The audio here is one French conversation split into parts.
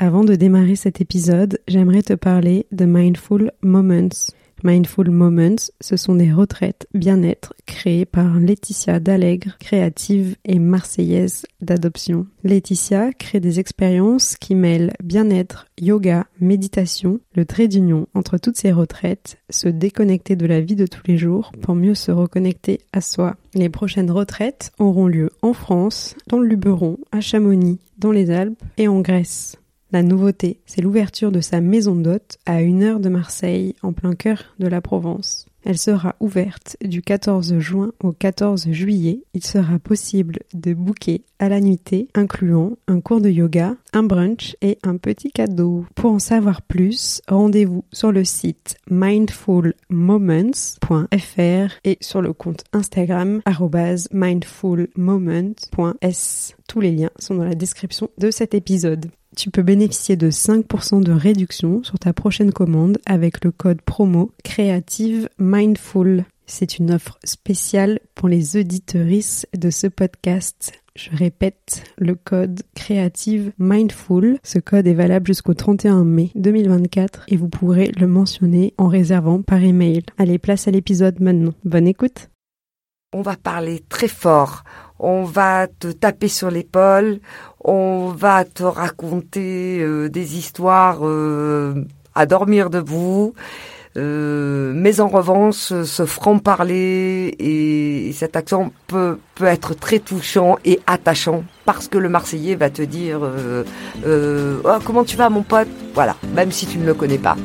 Avant de démarrer cet épisode, j'aimerais te parler de Mindful Moments. Mindful Moments, ce sont des retraites bien-être créées par Laetitia Dallègre, créative et marseillaise d'adoption. Laetitia crée des expériences qui mêlent bien-être, yoga, méditation, le trait d'union entre toutes ces retraites, se déconnecter de la vie de tous les jours pour mieux se reconnecter à soi. Les prochaines retraites auront lieu en France, dans le Luberon, à Chamonix, dans les Alpes et en Grèce. La nouveauté, c'est l'ouverture de sa maison d'hôte à une heure de Marseille, en plein cœur de la Provence. Elle sera ouverte du 14 juin au 14 juillet. Il sera possible de booker à la nuitée, incluant un cours de yoga, un brunch et un petit cadeau. Pour en savoir plus, rendez-vous sur le site mindfulmoments.fr et sur le compte Instagram mindfulmoments.s. Tous les liens sont dans la description de cet épisode. Tu peux bénéficier de 5% de réduction sur ta prochaine commande avec le code promo Creative Mindful. C'est une offre spéciale pour les auditeuristes de ce podcast. Je répète, le code Creative Mindful. Ce code est valable jusqu'au 31 mai 2024 et vous pourrez le mentionner en réservant par email. Allez, place à l'épisode maintenant. Bonne écoute. On va parler très fort on va te taper sur l'épaule, on va te raconter euh, des histoires euh, à dormir debout. Euh, mais en revanche, ce franc-parler et cet accent peut, être très touchant et attachant parce que le Marseillais va te dire oh, comment tu vas mon pote? Voilà, même si tu ne le connais pas.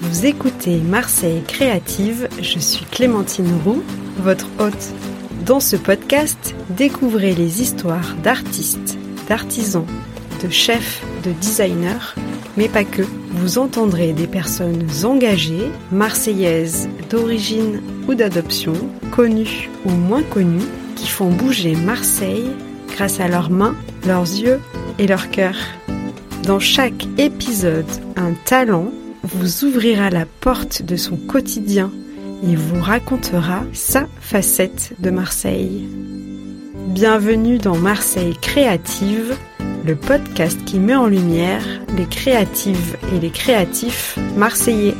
Vous écoutez Marseille Créative, je suis Clémentine Roux, votre hôte dans ce podcast, découvrez les histoires d'artistes, d'artisans, de chefs, de designers, mais pas que. Vous entendrez des personnes engagées, marseillaises, d'origine ou d'adoption, connues ou moins connues, qui font bouger Marseille grâce à leurs mains, leurs yeux et leur cœur. Dans chaque épisode, un talent vous ouvrira la porte de son quotidien il vous racontera sa facette de Marseille. Bienvenue dans Marseille Créative, le podcast qui met en lumière les créatives et les créatifs marseillais.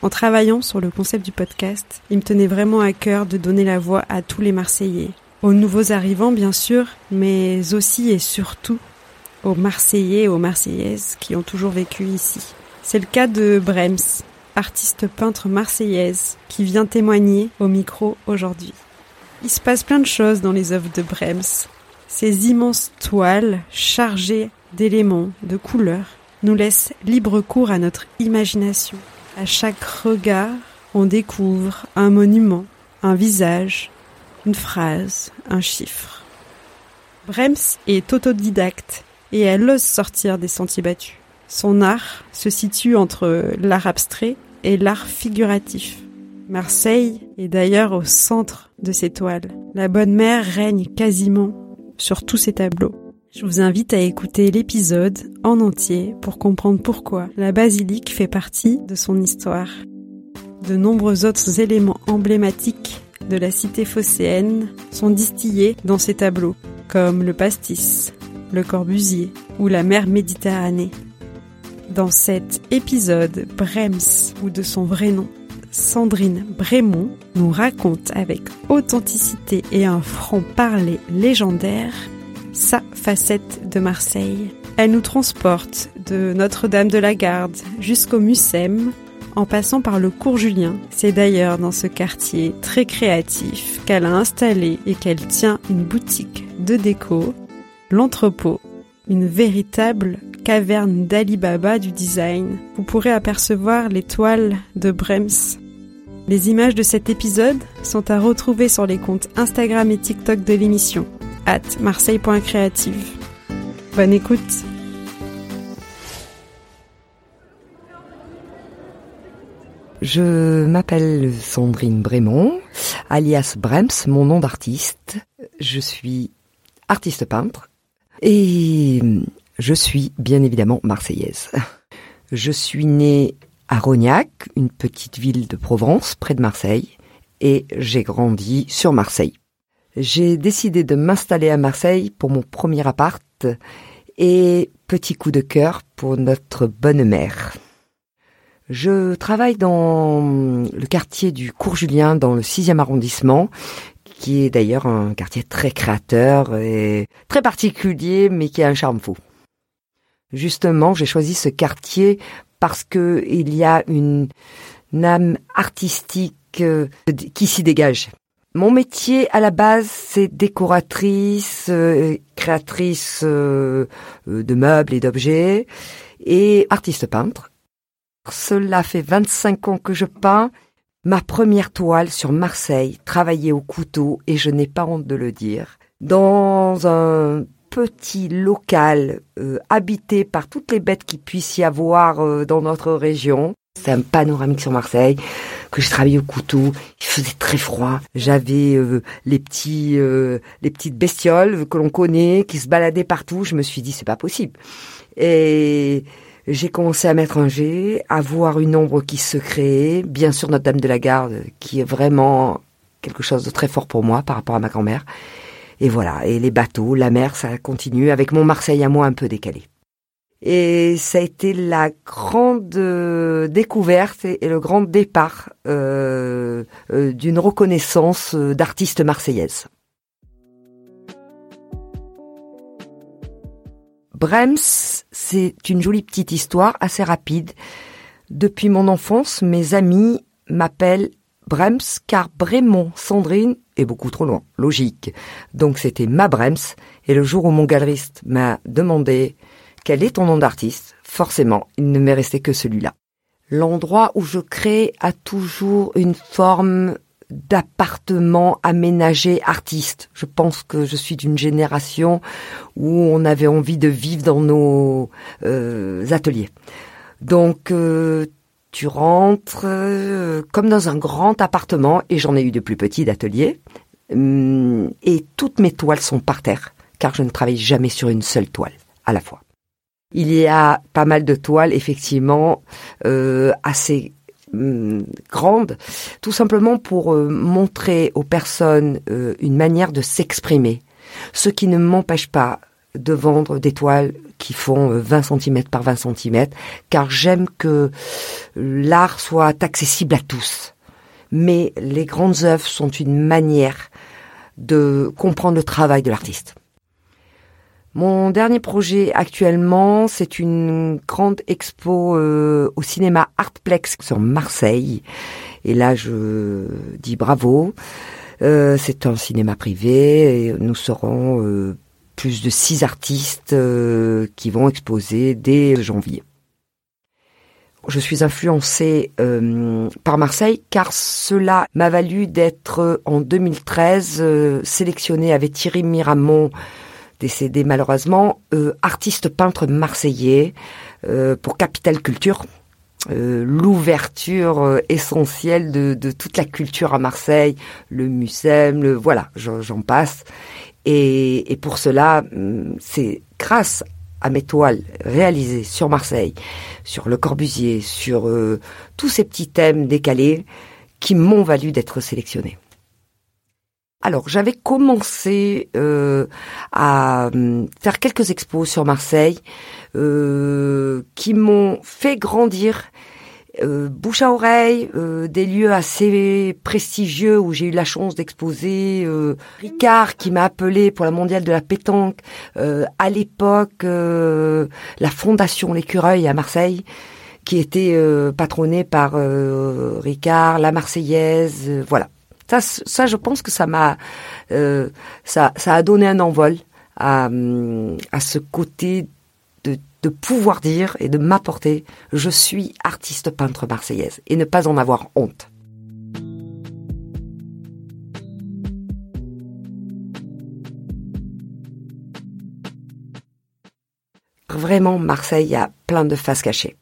En travaillant sur le concept du podcast, il me tenait vraiment à cœur de donner la voix à tous les Marseillais, aux nouveaux arrivants bien sûr, mais aussi et surtout aux Marseillais et aux Marseillaises qui ont toujours vécu ici. C'est le cas de Brems, artiste peintre marseillaise, qui vient témoigner au micro aujourd'hui. Il se passe plein de choses dans les œuvres de Brems. Ces immenses toiles chargées d'éléments, de couleurs, nous laissent libre cours à notre imagination. À chaque regard, on découvre un monument, un visage, une phrase, un chiffre. Brems est autodidacte et elle ose sortir des sentiers battus. Son art se situe entre l'art abstrait et l'art figuratif. Marseille est d'ailleurs au centre de ces toiles. La bonne mère règne quasiment sur tous ces tableaux. Je vous invite à écouter l'épisode en entier pour comprendre pourquoi la basilique fait partie de son histoire. De nombreux autres éléments emblématiques de la cité phocéenne sont distillés dans ces tableaux, comme le pastis, le Corbusier ou la mer Méditerranée. Dans cet épisode, Brems, ou de son vrai nom, Sandrine Brémond, nous raconte avec authenticité et un franc-parler légendaire sa facette de Marseille. Elle nous transporte de Notre-Dame de la Garde jusqu'au Mucem, en passant par le cours Julien. C'est d'ailleurs dans ce quartier très créatif qu'elle a installé et qu'elle tient une boutique de déco l'entrepôt, une véritable caverne d'Alibaba du design. Vous pourrez apercevoir les toiles de Brems. Les images de cet épisode sont à retrouver sur les comptes Instagram et TikTok de l'émission, at marseille.creative. Bonne écoute Je m'appelle Sandrine Brémond, alias Brems, mon nom d'artiste. Je suis artiste peintre et je suis bien évidemment marseillaise. Je suis née à Rognac, une petite ville de Provence, près de Marseille, et j'ai grandi sur Marseille. J'ai décidé de m'installer à Marseille pour mon premier appart et petit coup de cœur pour notre bonne mère. Je travaille dans le quartier du Cours Julien dans le 6e arrondissement qui est d'ailleurs un quartier très créateur et très particulier mais qui a un charme fou. Justement, j'ai choisi ce quartier parce que il y a une, âme artistique euh, qui s'y dégage. Mon métier à la base, c'est décoratrice, euh, créatrice euh, de meubles et d'objets et artiste peintre. Cela fait 25 ans que je peins. Ma première toile sur Marseille, travaillée au couteau, et je n'ai pas honte de le dire, dans un petit local euh, habité par toutes les bêtes qui puissent y avoir euh, dans notre région. C'est un panoramique sur Marseille que j'ai travaillé au couteau. Il faisait très froid. J'avais euh, les petits, les petites bestioles que l'on connaît, qui se baladaient partout. Je me suis dit c'est pas possible. Et j'ai commencé à mettre un jet, à voir une ombre qui se créait. Bien sûr Notre-Dame de la Garde, qui est vraiment quelque chose de très fort pour moi par rapport à ma grand-mère. Et voilà, et les bateaux, la mer, ça continue avec mon Marseille à moi un peu décalé. Et ça a été la grande euh, découverte et, le grand départ euh, euh, d'une reconnaissance d'artiste marseillaise. Brems, c'est une jolie petite histoire assez rapide. Depuis mon enfance, mes amis m'appellent Brems car Brémont Sandrine est beaucoup trop loin. Logique. Donc c'était ma Brems et le jour où mon galeriste m'a demandé quel est ton nom d'artiste, forcément, il ne m'est resté que celui-là. L'endroit où je crée a toujours une forme d'appartement aménagé artiste. Je pense que je suis d'une génération où on avait envie de vivre dans nos euh, ateliers. Donc euh, tu rentres euh, comme dans un grand appartement, et j'en ai eu de plus petits d'ateliers, hum, et toutes mes toiles sont par terre, car je ne travaille jamais sur une seule toile à la fois. Il y a pas mal de toiles, effectivement, euh, assez hum, grandes, tout simplement pour euh, montrer aux personnes une manière de s'exprimer, ce qui ne m'empêche pas de vendre des toiles qui font 20 euh, cm par 20 cm, car j'aime que l'art soit accessible à tous. Mais les grandes œuvres sont une manière de comprendre le travail de l'artiste. Mon dernier projet actuellement, c'est une grande expo euh, au cinéma Artplex sur Marseille. Et là, je dis bravo. Euh, c'est un cinéma privé et nous serons plus de six artistes euh, qui vont exposer dès janvier. Je suis influencée euh, par Marseille car cela m'a valu d'être euh, en 2013 sélectionnée avec Thierry Miramont, décédé malheureusement, artiste peintre marseillais pour Capital Culture. l'ouverture essentielle de, toute la culture à Marseille, le Mucem, le voilà, j'en passe. Et, et pour cela, hum, c'est grâce à mes toiles réalisées sur Marseille, sur Le Corbusier, sur euh, tous ces petits thèmes décalés qui m'ont valu d'être sélectionnée. Alors, j'avais commencé euh, à hum, faire quelques expos sur Marseille euh, qui m'ont fait grandir euh, bouche à oreille, des lieux assez prestigieux où j'ai eu la chance d'exposer. Ricard qui m'a appelé pour la mondiale de la pétanque. à l'époque, la fondation L'Écureuil à Marseille, qui était patronnée par Ricard, la Marseillaise, voilà. Ça, ça, je pense que ça m'a, ça, ça a donné un envol à, à ce côté de pouvoir dire et de m'apporter je suis artiste peintre marseillaise et ne pas en avoir honte. Vraiment, Marseille a plein de faces cachées.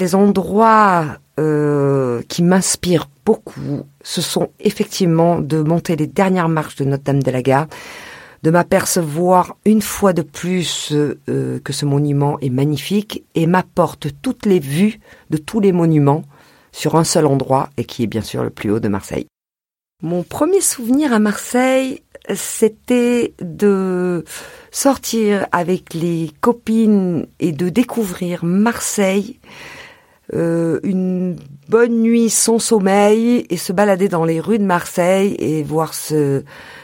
Les endroits euh, qui m'inspirent beaucoup, ce sont effectivement de monter les dernières marches de Notre-Dame de la Gare, de m'apercevoir une fois de plus euh, que ce monument est magnifique et m'apporte toutes les vues de tous les monuments sur un seul endroit et qui est bien sûr le plus haut de Marseille. Mon premier souvenir à Marseille, c'était de sortir avec les copines et de découvrir Marseille, euh, une bonne nuit sans sommeil et se balader dans les rues de Marseille et voir ce,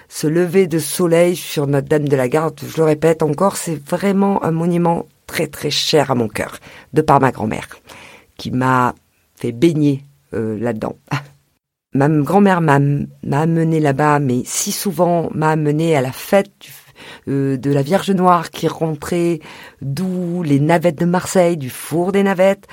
ce lever de soleil sur Notre-Dame de la Garde. Je le répète encore, c'est vraiment un monument très très cher à mon cœur, de par ma grand-mère, qui m'a fait baigner euh, là-dedans. Ma grand-mère m'a amené là-bas, mais si souvent m'a amené à la fête euh, de la Vierge Noire qui rentrait d'où les navettes de Marseille, du four des navettes,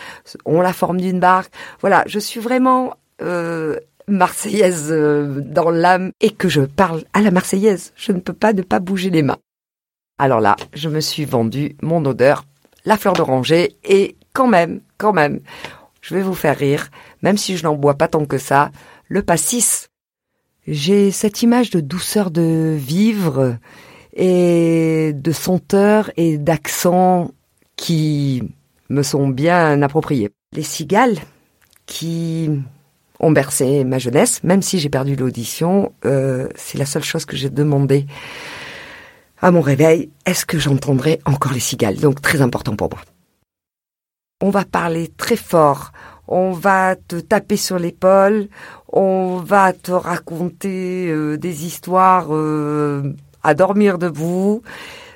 ont la forme d'une barque. Voilà, je suis vraiment euh, marseillaise euh, dans l'âme et que je parle à la marseillaise. Je ne peux pas ne pas bouger les mains. Alors là, je me suis vendu mon odeur, la fleur d'oranger et quand même, quand même, je vais vous faire rire, même si je n'en bois pas tant que ça, le pastis. J'ai cette image de douceur de vivre et de senteur et d'accent qui me sont bien appropriés. Les cigales qui ont bercé ma jeunesse, même si j'ai perdu l'audition, euh, c'est la seule chose que j'ai demandé à mon réveil, est-ce que j'entendrai encore les cigales? Donc très important pour moi. On va parler très fort, on va te taper sur l'épaule, on va te raconter euh, des histoires euh, à dormir debout.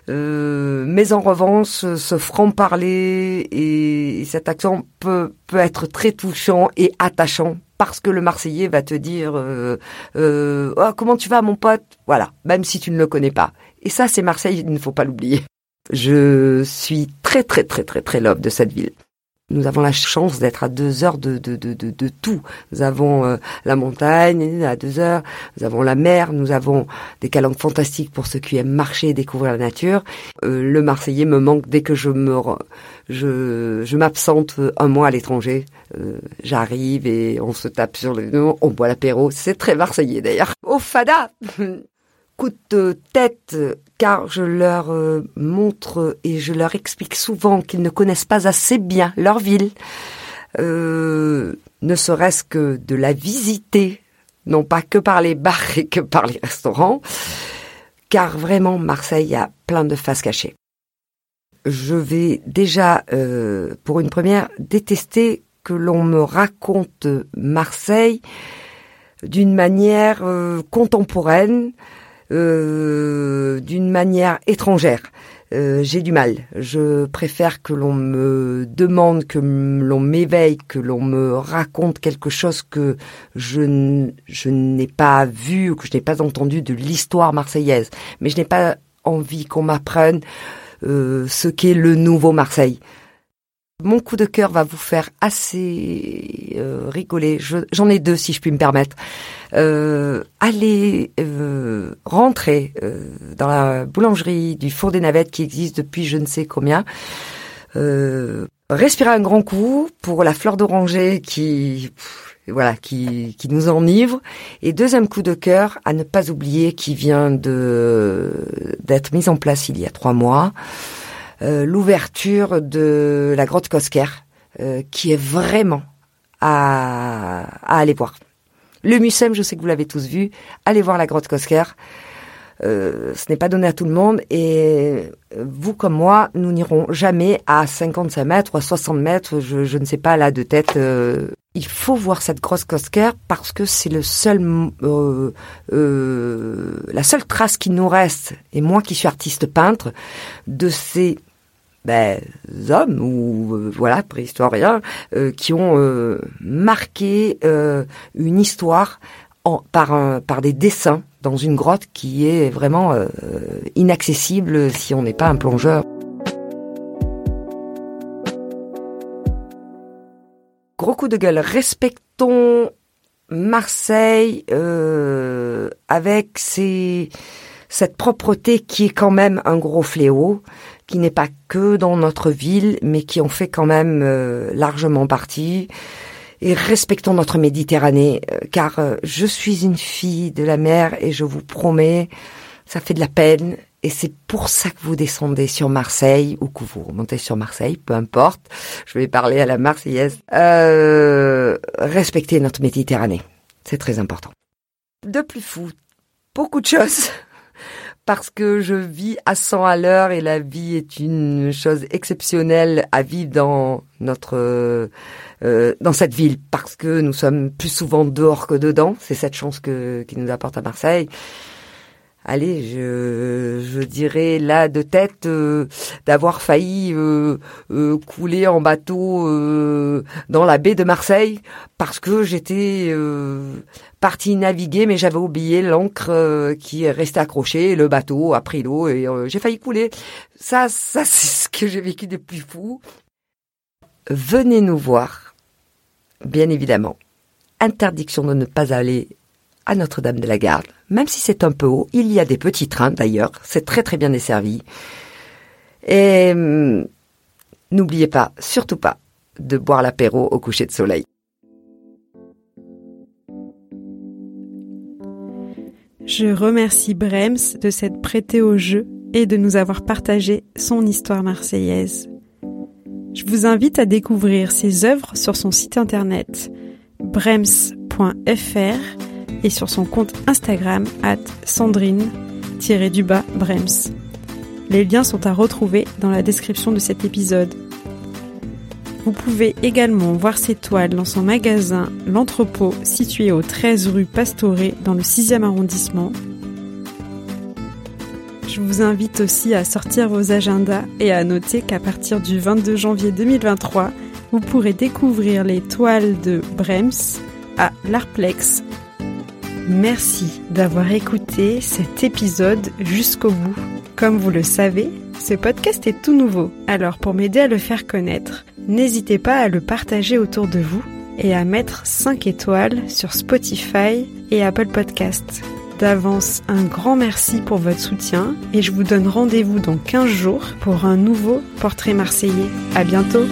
Euh, mais en revanche, ce franc-parler et, cet accent peut, peut être très touchant et attachant parce que le Marseillais va te dire oh, comment tu vas mon pote? Voilà, même si tu ne le connais pas. Et ça, c'est Marseille, il ne faut pas l'oublier. Je suis très très très très très love de cette ville nous avons la chance d'être à deux heures de, de, de, de, tout. Nous avons euh, la montagne à deux heures, nous avons la mer, nous avons des calanques fantastiques pour ceux qui aiment marcher et découvrir la nature. Euh, le Marseillais me manque dès que je me je, je m'absente un mois à l'étranger. Euh, j'arrive et on se tape sur le on boit l'apéro. C'est très marseillais d'ailleurs. Au Fada coup de tête car je leur euh, montre et je leur explique souvent qu'ils ne connaissent pas assez bien leur ville, euh, ne serait-ce que de la visiter, non pas que par les bars et que par les restaurants, car vraiment Marseille a plein de faces cachées. Je vais déjà, euh, pour une première, détester que l'on me raconte Marseille d'une manière contemporaine, euh, d'une manière étrangère. Euh, j'ai du mal. Je préfère que l'on me demande, que l'on m'éveille, que l'on me raconte quelque chose que je, je n'ai pas vu ou que je n'ai pas entendu de l'histoire marseillaise. Mais je n'ai pas envie qu'on m'apprenne euh, ce qu'est le nouveau Marseille. Mon coup de cœur va vous faire assez euh, rigoler. J'en ai deux si je puis me permettre. Euh, allez euh, rentrer euh, dans la boulangerie du Four des Navettes qui existe depuis je ne sais combien. respirer un grand coup pour la fleur d'oranger qui voilà qui, qui nous enivre et deuxième coup de cœur à ne pas oublier qui vient d'être mise en place il y a trois mois l'ouverture de la grotte Cosquer, euh, qui est vraiment à, aller voir. Le Mucem, je sais que vous l'avez tous vu, allez voir la grotte Cosquer. Euh, ce n'est pas donné à tout le monde et vous comme moi, nous n'irons jamais à 55 mètres ou à 60 mètres, je, ne sais pas là de tête. il faut voir cette grotte Cosquer parce que c'est le seul, la seule trace qui nous reste, et moi qui suis artiste peintre, de ces ben, hommes ou euh, voilà préhistoriens euh, qui ont euh, marqué une histoire par par des dessins dans une grotte qui est vraiment inaccessible si on n'est pas un plongeur. Gros coup de gueule, respectons Marseille avec ses, cette propreté qui est quand même un gros fléau qui n'est pas que dans notre ville, mais qui en fait quand même euh, largement partie. Et respectons notre Méditerranée, euh, car euh, je suis une fille de la mer et je vous promets, ça fait de la peine. Et c'est pour ça que vous descendez sur Marseille ou que vous remontez sur Marseille, peu importe. Je vais parler à la Marseillaise. respectez notre Méditerranée, c'est très important. de plus fou Beaucoup de choses. Parce que je vis à 100 à l'heure et la vie est une chose exceptionnelle à vivre dans notre euh, dans cette ville parce que nous sommes plus souvent dehors que dedans. C'est cette chance que qui nous apporte à Marseille allez, je, je dirais là de tête euh, d'avoir failli euh, euh, couler en bateau dans la baie de Marseille parce que j'étais parti naviguer mais j'avais oublié l'encre qui est restée accrochée, le bateau a pris l'eau et j'ai failli couler. Ça, ça c'est ce que j'ai vécu de plus fou. Venez nous voir, bien évidemment. Interdiction de ne pas aller à Notre-Dame de la Garde. Même si c'est un peu haut, il y a des petits trains d'ailleurs, c'est très très bien desservi. Et hum, n'oubliez pas, surtout pas, de boire l'apéro au coucher de soleil. Je remercie Brems de s'être prêté au jeu et de nous avoir partagé son histoire marseillaise. Je vous invite à découvrir ses œuvres sur son site internet brems.fr et sur son compte Instagram at sandrine-brems. Les liens sont à retrouver dans la description de cet épisode. Vous pouvez également voir ses toiles dans son magasin L'Entrepôt situé au 13 rue Pastoré dans le 6e arrondissement. Je vous invite aussi à sortir vos agendas et à noter qu'à partir du 22 janvier 2023, vous pourrez découvrir les toiles de Brems à l'Arplex Merci d'avoir écouté cet épisode jusqu'au bout. Comme vous le savez, ce podcast est tout nouveau, alors pour m'aider à le faire connaître, n'hésitez pas à le partager autour de vous et à mettre 5 étoiles sur Spotify et Apple Podcasts. D'avance, un grand merci pour votre soutien et je vous donne rendez-vous dans 15 jours pour un nouveau portrait marseillais. À bientôt!